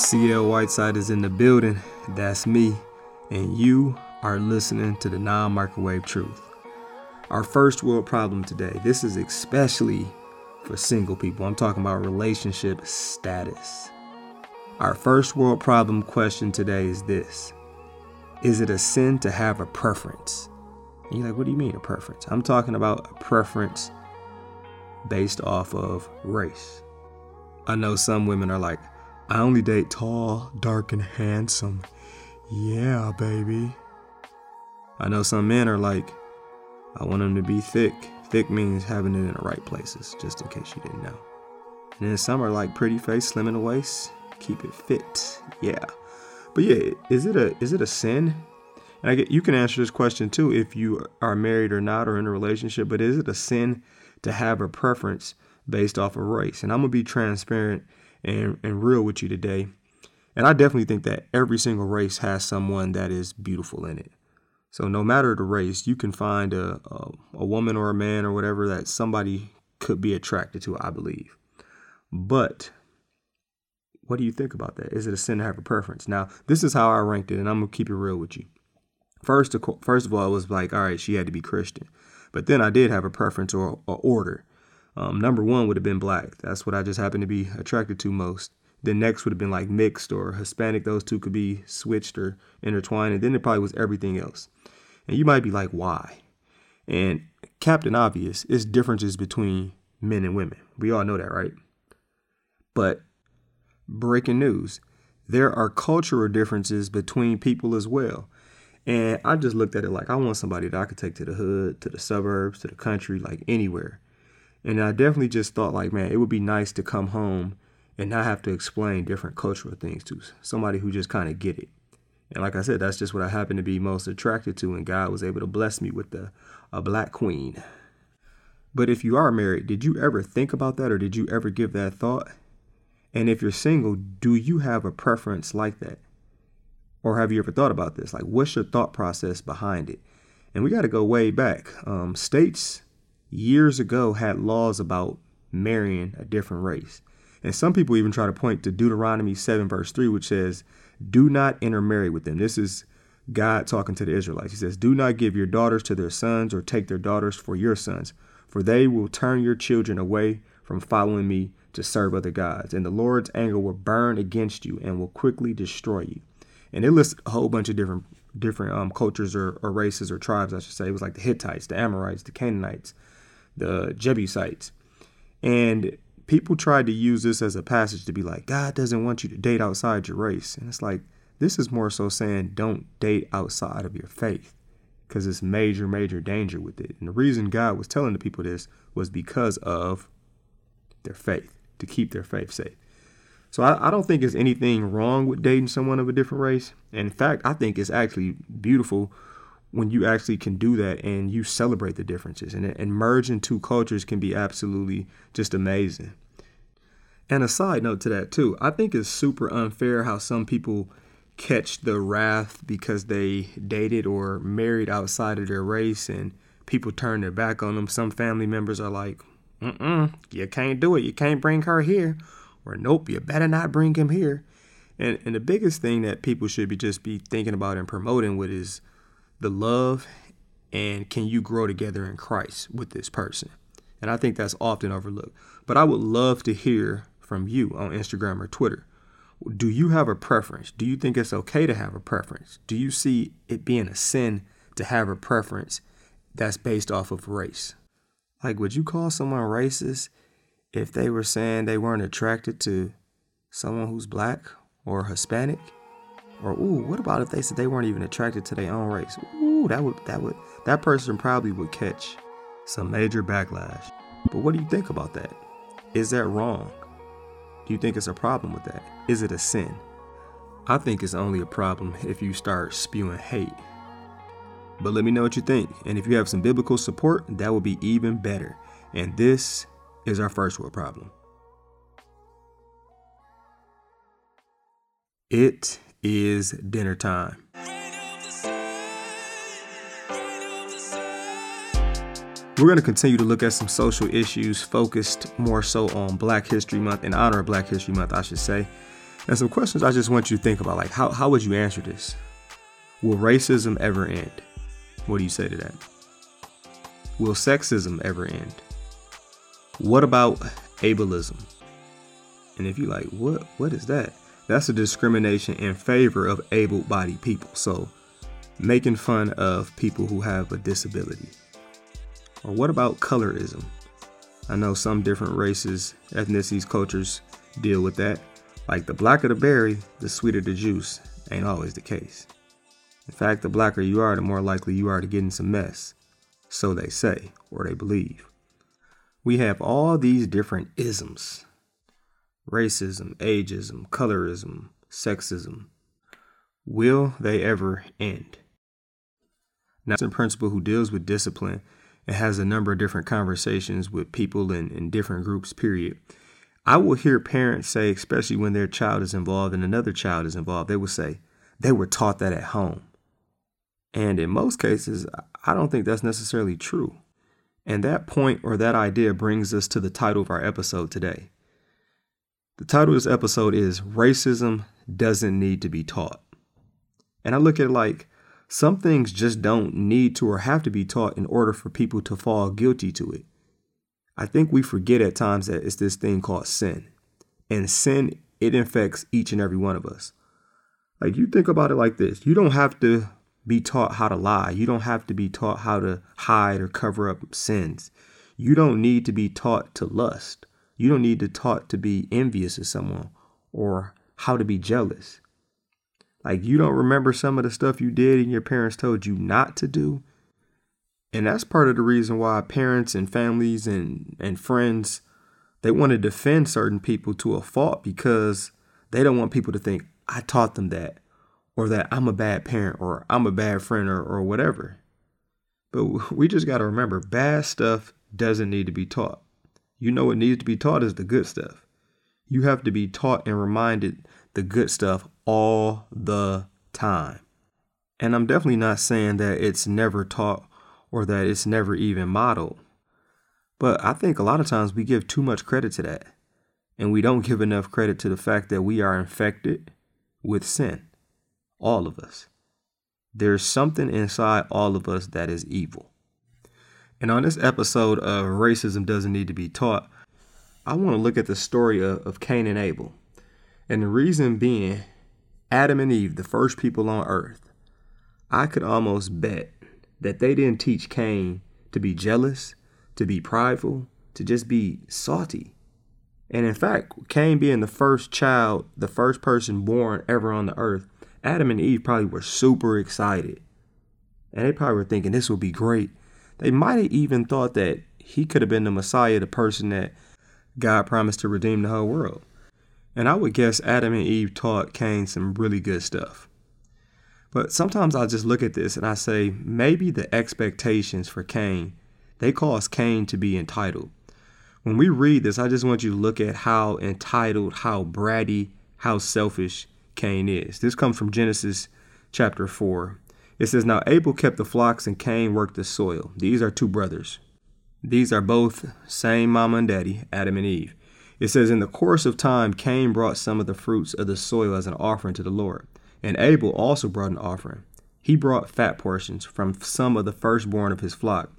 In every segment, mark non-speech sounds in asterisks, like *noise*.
CL Whiteside is in the building. That's me. And you are listening to the non microwave truth. Our first world problem today. This is especially for single people. I'm talking about relationship status. Our first world problem question today is this Is it a sin to have a preference? And you're like, what do you mean a preference? I'm talking about a preference based off of race. I know some women are like, I only date tall, dark, and handsome. Yeah, baby. I know some men are like, I want them to be thick. Thick means having it in the right places, just in case you didn't know. And then some are like pretty face, slim in the waist, keep it fit. Yeah. But yeah, is it a is it a sin? And I get you can answer this question too if you are married or not or in a relationship, but is it a sin to have a preference based off of race? And I'm gonna be transparent and, and real with you today. And I definitely think that every single race has someone that is beautiful in it. So no matter the race, you can find a, a, a woman or a man or whatever that somebody could be attracted to, I believe. But what do you think about that? Is it a sin to have a preference? Now, this is how I ranked it, and I'm gonna keep it real with you. First, first of all, it was like, all right, she had to be Christian, but then I did have a preference or, or order. Um, number one would have been black. That's what I just happened to be attracted to most. Then next would have been like mixed or Hispanic. Those two could be switched or intertwined. And then it probably was everything else. And you might be like, why? And Captain Obvious is differences between men and women. We all know that, right? But breaking news there are cultural differences between people as well. And I just looked at it like I want somebody that I could take to the hood, to the suburbs, to the country, like anywhere. And I definitely just thought like, man, it would be nice to come home and not have to explain different cultural things to somebody who just kind of get it. And like I said, that's just what I happen to be most attracted to, and God was able to bless me with the, a black queen. But if you are married, did you ever think about that or did you ever give that thought? And if you're single, do you have a preference like that? Or have you ever thought about this? Like, what's your thought process behind it? And we got to go way back. Um, states years ago had laws about marrying a different race. And some people even try to point to Deuteronomy 7, verse 3, which says, Do not intermarry with them. This is God talking to the Israelites. He says, Do not give your daughters to their sons or take their daughters for your sons, for they will turn your children away from following me to serve other gods. And the Lord's anger will burn against you and will quickly destroy you. And it lists a whole bunch of different different um, cultures or, or races or tribes, I should say. It was like the Hittites, the Amorites, the Canaanites, the Jebusites. And people tried to use this as a passage to be like, God doesn't want you to date outside your race. And it's like, this is more so saying don't date outside of your faith because it's major, major danger with it. And the reason God was telling the people this was because of their faith, to keep their faith safe. So I, I don't think there's anything wrong with dating someone of a different race. And in fact, I think it's actually beautiful when you actually can do that and you celebrate the differences. And, and merging two cultures can be absolutely just amazing. And a side note to that, too, I think it's super unfair how some people catch the wrath because they dated or married outside of their race and people turn their back on them. Some family members are like, mm mm, you can't do it. You can't bring her here. Or nope, you better not bring him here. And, and the biggest thing that people should be just be thinking about and promoting with is the love and can you grow together in Christ with this person? And I think that's often overlooked. But I would love to hear from you on Instagram or Twitter. Do you have a preference? Do you think it's okay to have a preference? Do you see it being a sin to have a preference that's based off of race? Like, would you call someone racist if they were saying they weren't attracted to someone who's black or Hispanic? Or ooh, what about if they said they weren't even attracted to their own race? Ooh, that would that would that person probably would catch some major backlash. But what do you think about that? Is that wrong? Do you think it's a problem with that? Is it a sin? I think it's only a problem if you start spewing hate. But let me know what you think. And if you have some biblical support, that would be even better. And this is our first world problem. It is dinner time. We're going to continue to look at some social issues focused more so on Black History Month, in honor of Black History Month, I should say. And some questions I just want you to think about like, how, how would you answer this? Will racism ever end? What do you say to that? Will sexism ever end? What about ableism? And if you like, what what is that? That's a discrimination in favor of able-bodied people. So making fun of people who have a disability. Or what about colorism? I know some different races, ethnicities, cultures deal with that. Like the blacker the berry, the sweeter the juice. Ain't always the case. In fact, the blacker you are, the more likely you are to get in some mess. So they say, or they believe. We have all these different isms racism, ageism, colorism, sexism. Will they ever end? Now, in principal, who deals with discipline and has a number of different conversations with people in, in different groups, period. I will hear parents say, especially when their child is involved and another child is involved, they will say, they were taught that at home. And in most cases, I don't think that's necessarily true. And that point or that idea brings us to the title of our episode today. The title of this episode is Racism Doesn't Need to Be Taught. And I look at it like some things just don't need to or have to be taught in order for people to fall guilty to it. I think we forget at times that it's this thing called sin. And sin, it infects each and every one of us. Like you think about it like this you don't have to be taught how to lie. You don't have to be taught how to hide or cover up sins. You don't need to be taught to lust. You don't need to taught to be envious of someone or how to be jealous. Like you don't remember some of the stuff you did and your parents told you not to do. And that's part of the reason why parents and families and, and friends they want to defend certain people to a fault because they don't want people to think I taught them that or that I'm a bad parent or I'm a bad friend or, or whatever. But we just got to remember bad stuff doesn't need to be taught. You know what needs to be taught is the good stuff. You have to be taught and reminded the good stuff all the time. And I'm definitely not saying that it's never taught or that it's never even modeled. But I think a lot of times we give too much credit to that. And we don't give enough credit to the fact that we are infected with sin all of us. There's something inside all of us that is evil. And on this episode of Racism Doesn't Need to Be Taught, I want to look at the story of, of Cain and Abel. And the reason being, Adam and Eve, the first people on earth, I could almost bet that they didn't teach Cain to be jealous, to be prideful, to just be salty. And in fact, Cain being the first child, the first person born ever on the earth, Adam and Eve probably were super excited. And they probably were thinking this will be great. They might have even thought that he could have been the Messiah, the person that God promised to redeem the whole world. And I would guess Adam and Eve taught Cain some really good stuff. But sometimes I just look at this and I say, maybe the expectations for Cain, they cause Cain to be entitled. When we read this, I just want you to look at how entitled, how bratty, how selfish Cain is. This comes from Genesis chapter 4. It says, Now Abel kept the flocks and Cain worked the soil. These are two brothers. These are both same mama and daddy, Adam and Eve. It says, In the course of time, Cain brought some of the fruits of the soil as an offering to the Lord. And Abel also brought an offering. He brought fat portions from some of the firstborn of his flock.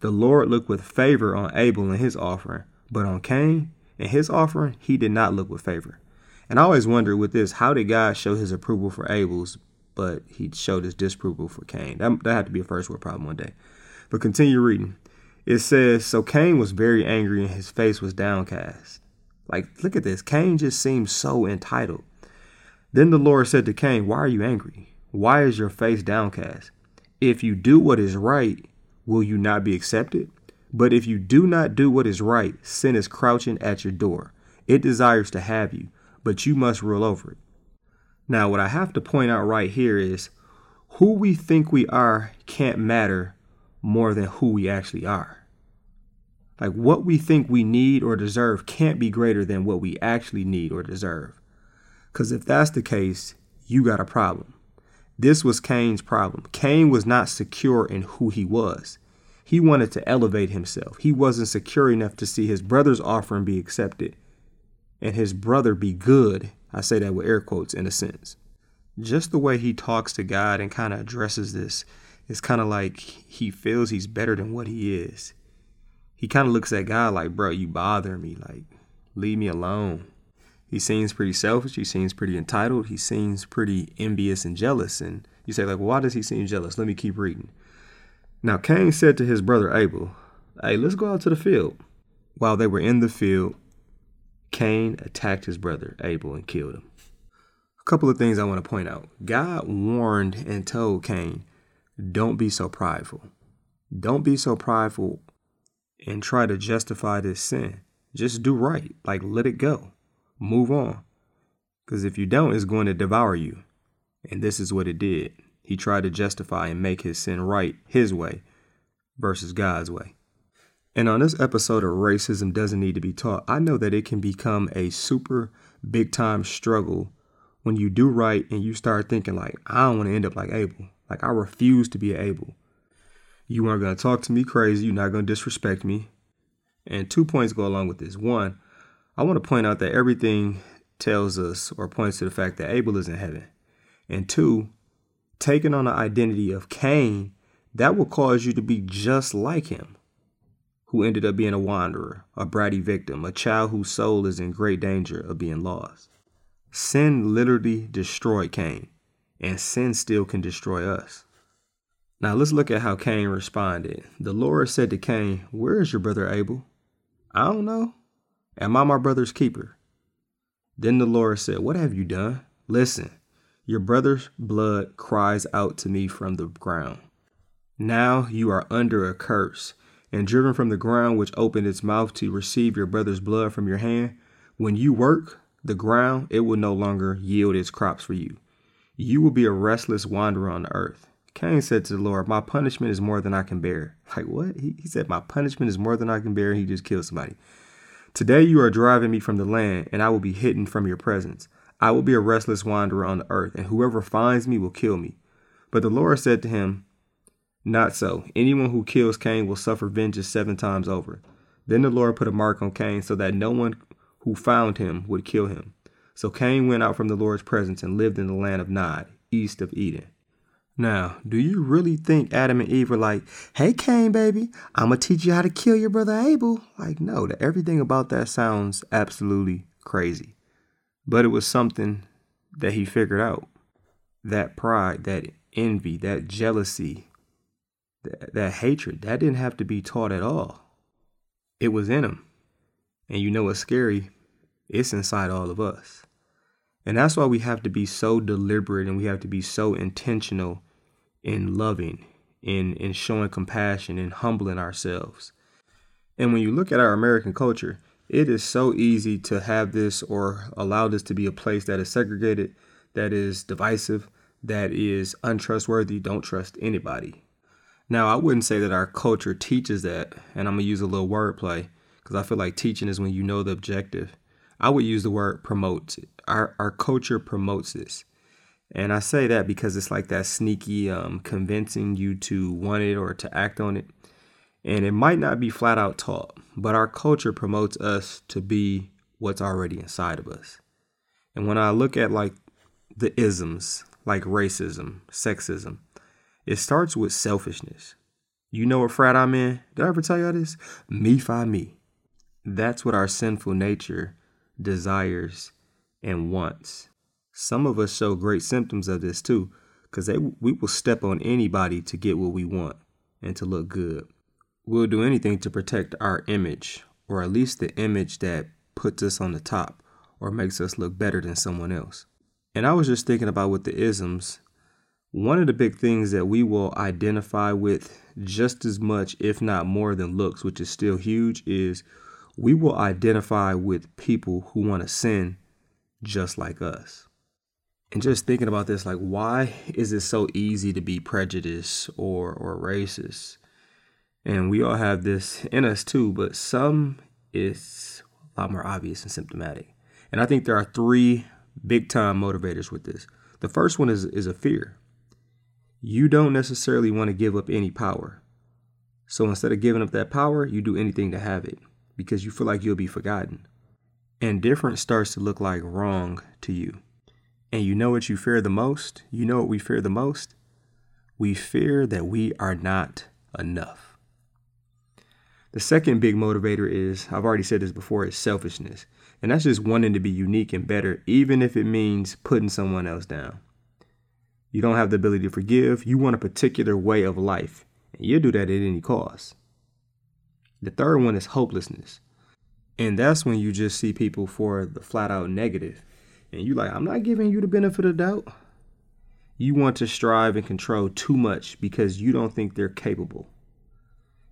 The Lord looked with favor on Abel and his offering, but on Cain and his offering, he did not look with favor. And I always wonder with this, how did God show his approval for Abel's, but he showed his disapproval for Cain? That, that had to be a first world problem one day. But continue reading. It says, So Cain was very angry and his face was downcast. Like, look at this. Cain just seems so entitled. Then the Lord said to Cain, Why are you angry? Why is your face downcast? If you do what is right, will you not be accepted? But if you do not do what is right, sin is crouching at your door. It desires to have you, but you must rule over it. Now, what I have to point out right here is who we think we are can't matter more than who we actually are. Like what we think we need or deserve can't be greater than what we actually need or deserve. Because if that's the case, you got a problem. This was Cain's problem. Cain was not secure in who he was. He wanted to elevate himself. He wasn't secure enough to see his brother's offering be accepted and his brother be good I say that with air quotes in a sense. Just the way he talks to God and kind of addresses this it's kind of like he feels he's better than what he is. He kind of looks at God like, bro, you bother me. Like, leave me alone. He seems pretty selfish. He seems pretty entitled. He seems pretty envious and jealous. And you say, like, why does he seem jealous? Let me keep reading. Now, Cain said to his brother Abel, Hey, let's go out to the field. While they were in the field, Cain attacked his brother Abel and killed him. A couple of things I want to point out. God warned and told Cain, don't be so prideful. Don't be so prideful and try to justify this sin. Just do right. Like, let it go. Move on. Because if you don't, it's going to devour you. And this is what it did. He tried to justify and make his sin right his way versus God's way. And on this episode of Racism Doesn't Need to Be Taught, I know that it can become a super big time struggle when you do right and you start thinking, like, I don't want to end up like Abel. Like, I refuse to be Abel. You aren't going to talk to me crazy. You're not going to disrespect me. And two points go along with this. One, I want to point out that everything tells us or points to the fact that Abel is in heaven. And two, taking on the identity of Cain, that will cause you to be just like him who ended up being a wanderer, a bratty victim, a child whose soul is in great danger of being lost. Sin literally destroyed Cain, and sin still can destroy us. Now let's look at how Cain responded. The Lord said to Cain, Where is your brother Abel? I don't know. Am I my brother's keeper? Then the Lord said, What have you done? Listen, your brother's blood cries out to me from the ground. Now you are under a curse and driven from the ground which opened its mouth to receive your brother's blood from your hand, when you work the ground, it will no longer yield its crops for you. You will be a restless wanderer on the earth. Cain said to the Lord, My punishment is more than I can bear. *laughs* Like what? He, he said, My punishment is more than I can bear. And he just killed somebody. Today you are driving me from the land, and I will be hidden from your presence. I will be a restless wanderer on the earth, and whoever finds me will kill me. But the Lord said to him, not so. Anyone who kills Cain will suffer vengeance seven times over. Then the Lord put a mark on Cain so that no one who found him would kill him. So Cain went out from the Lord's presence and lived in the land of Nod, east of Eden. Now, do you really think Adam and Eve were like, hey, Cain, baby, I'm going to teach you how to kill your brother Abel? Like, no, everything about that sounds absolutely crazy. But it was something that he figured out. That pride, that envy, that jealousy, that, that hatred, that didn't have to be taught at all. It was in him. And you know what's scary? It's inside all of us. And that's why we have to be so deliberate and we have to be so intentional in loving, in, in showing compassion, and humbling ourselves. And when you look at our American culture, it is so easy to have this or allow this to be a place that is segregated, that is divisive, that is untrustworthy. Don't trust anybody. Now, I wouldn't say that our culture teaches that, and I'm gonna use a little wordplay because I feel like teaching is when you know the objective. I would use the word promote. Our our culture promotes this, and I say that because it's like that sneaky um, convincing you to want it or to act on it, and it might not be flat out taught, but our culture promotes us to be what's already inside of us. And when I look at like the isms, like racism, sexism, it starts with selfishness. You know what frat I'm in? Did I ever tell y'all this? Me Phi me. That's what our sinful nature desires and wants. Some of us show great symptoms of this too, because we will step on anybody to get what we want and to look good. We'll do anything to protect our image, or at least the image that puts us on the top or makes us look better than someone else. And I was just thinking about with the isms one of the big things that we will identify with just as much, if not more than looks, which is still huge, is we will identify with people who want to sin just like us. And just thinking about this, like, why is it so easy to be prejudiced or, or racist? And we all have this in us too, but some is a lot more obvious and symptomatic. And I think there are three big time motivators with this. The first one is, is a fear you don't necessarily want to give up any power. So instead of giving up that power, you do anything to have it because you feel like you'll be forgotten. Indifference starts to look like wrong to you. And you know what you fear the most? You know what we fear the most? We fear that we are not enough. The second big motivator is, I've already said this before, is selfishness. And that's just wanting to be unique and better, even if it means putting someone else down. You don't have the ability to forgive. You want a particular way of life, and you'll do that at any cost. The third one is hopelessness. And that's when you just see people for the flat out negative. And you like, I'm not giving you the benefit of doubt. You want to strive and control too much because you don't think they're capable.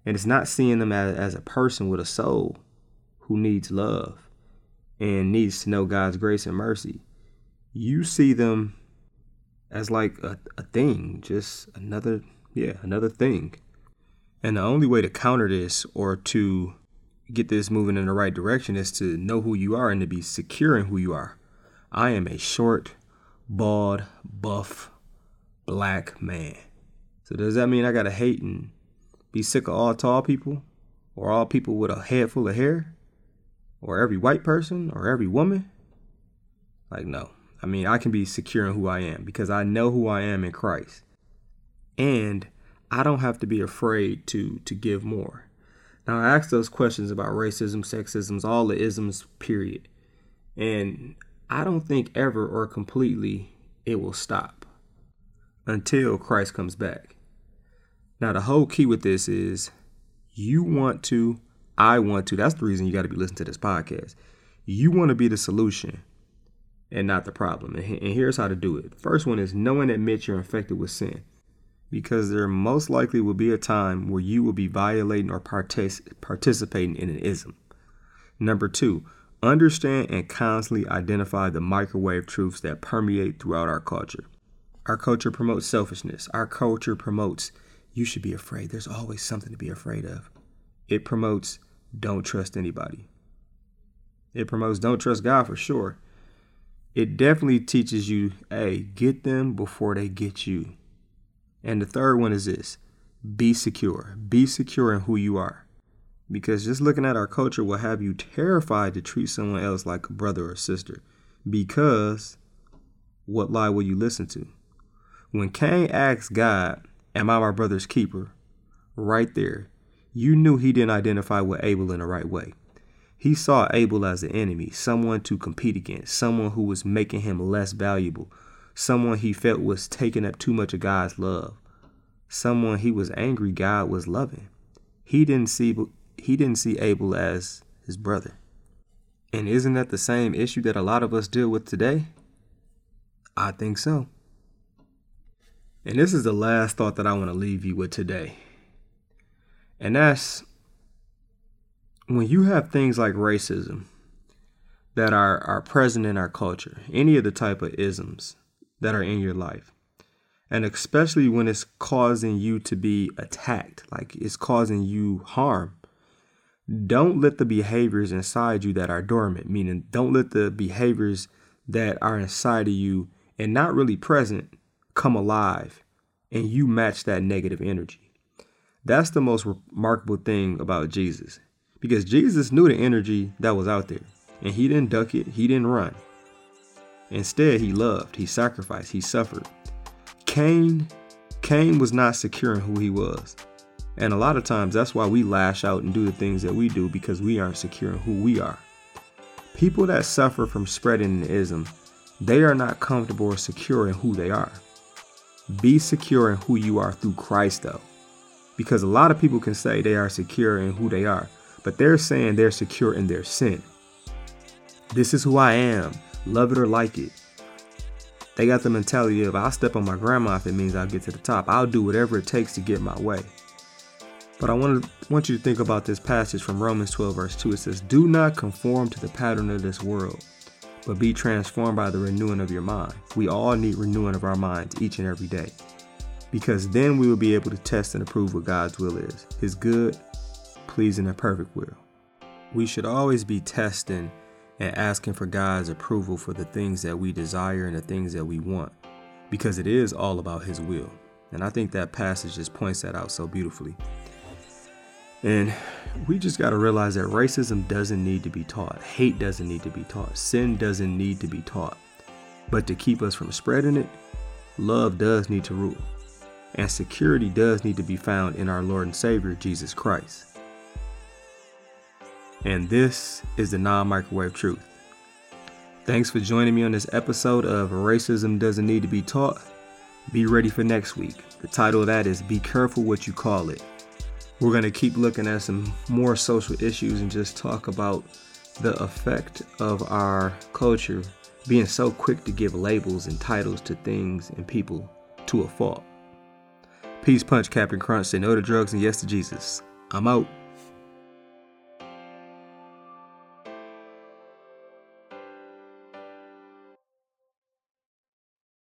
And it's not seeing them as, as a person with a soul who needs love and needs to know God's grace and mercy. You see them as like a, a thing, just another, yeah, another thing. And the only way to counter this or to get this moving in the right direction is to know who you are and to be secure in who you are. I am a short, bald, buff, black man. So does that mean I gotta hate and be sick of all tall people? Or all people with a head full of hair? Or every white person? Or every woman? Like, no. I mean, I can be secure in who I am because I know who I am in Christ. And I don't have to be afraid to to give more. Now I asked those questions about racism, sexisms, all the isms, period. And I don't think ever or completely it will stop until Christ comes back. Now the whole key with this is you want to, I want to. That's the reason you got to be listening to this podcast. You want to be the solution and not the problem. And here's how to do it. First one is know and admit you're infected with sin. Because there most likely will be a time where you will be violating or partic- participating in an ism. Number two, understand and constantly identify the microwave truths that permeate throughout our culture. Our culture promotes selfishness. Our culture promotes you should be afraid. There's always something to be afraid of. It promotes don't trust anybody. It promotes don't trust God for sure it definitely teaches you, hey, get them before they get you. And the third one is this be secure. Be secure in who you are. Because just looking at our culture will have you terrified to treat someone else like a brother or sister. Because what lie will you listen to? When Cain asked God, Am I my brother's keeper? Right there, you knew he didn't identify with Abel in the right way. He saw Abel as an enemy, someone to compete against, someone who was making him less valuable, someone he felt was taking up too much of God's love, someone he was angry God was loving. He didn't see he didn't see Abel as his brother. And isn't that the same issue that a lot of us deal with today? I think so. And this is the last thought that I want to leave you with today. And that's when you have things like racism that are, are present in our culture, any of the type of isms that are in your life, and especially when it's causing you to be attacked, like it's causing you harm, don't let the behaviors inside you that are dormant, meaning don't let the behaviors that are inside of you and not really present come alive and you match that negative energy. That's the most remarkable thing about Jesus because Jesus knew the energy that was out there and he didn't duck it, he didn't run. Instead, he loved, he sacrificed, he suffered. Cain, Cain was not secure in who he was. And a lot of times that's why we lash out and do the things that we do because we aren't secure in who we are. People that suffer from spreading an ism, they are not comfortable or secure in who they are. Be secure in who you are through Christ though. Because a lot of people can say they are secure in who they are, but they're saying they're secure in their sin. This is who I am, love it or like it. They got the mentality of I'll step on my grandma if it means I'll get to the top. I'll do whatever it takes to get my way. But I want want you to think about this passage from Romans 12 verse 2. It says, "Do not conform to the pattern of this world, but be transformed by the renewing of your mind." We all need renewing of our minds each and every day. Because then we will be able to test and approve what God's will is. His good, pleasing, and perfect will. We should always be testing and asking for God's approval for the things that we desire and the things that we want, because it is all about His will. And I think that passage just points that out so beautifully. And we just got to realize that racism doesn't need to be taught, hate doesn't need to be taught, sin doesn't need to be taught. But to keep us from spreading it, love does need to rule. And security does need to be found in our Lord and Savior, Jesus Christ. And this is the non microwave truth. Thanks for joining me on this episode of Racism Doesn't Need to Be Taught. Be ready for next week. The title of that is Be Careful What You Call It. We're going to keep looking at some more social issues and just talk about the effect of our culture being so quick to give labels and titles to things and people to a fault. Peace punch, Captain Crunch. Say no to drugs and yes to Jesus. I'm out.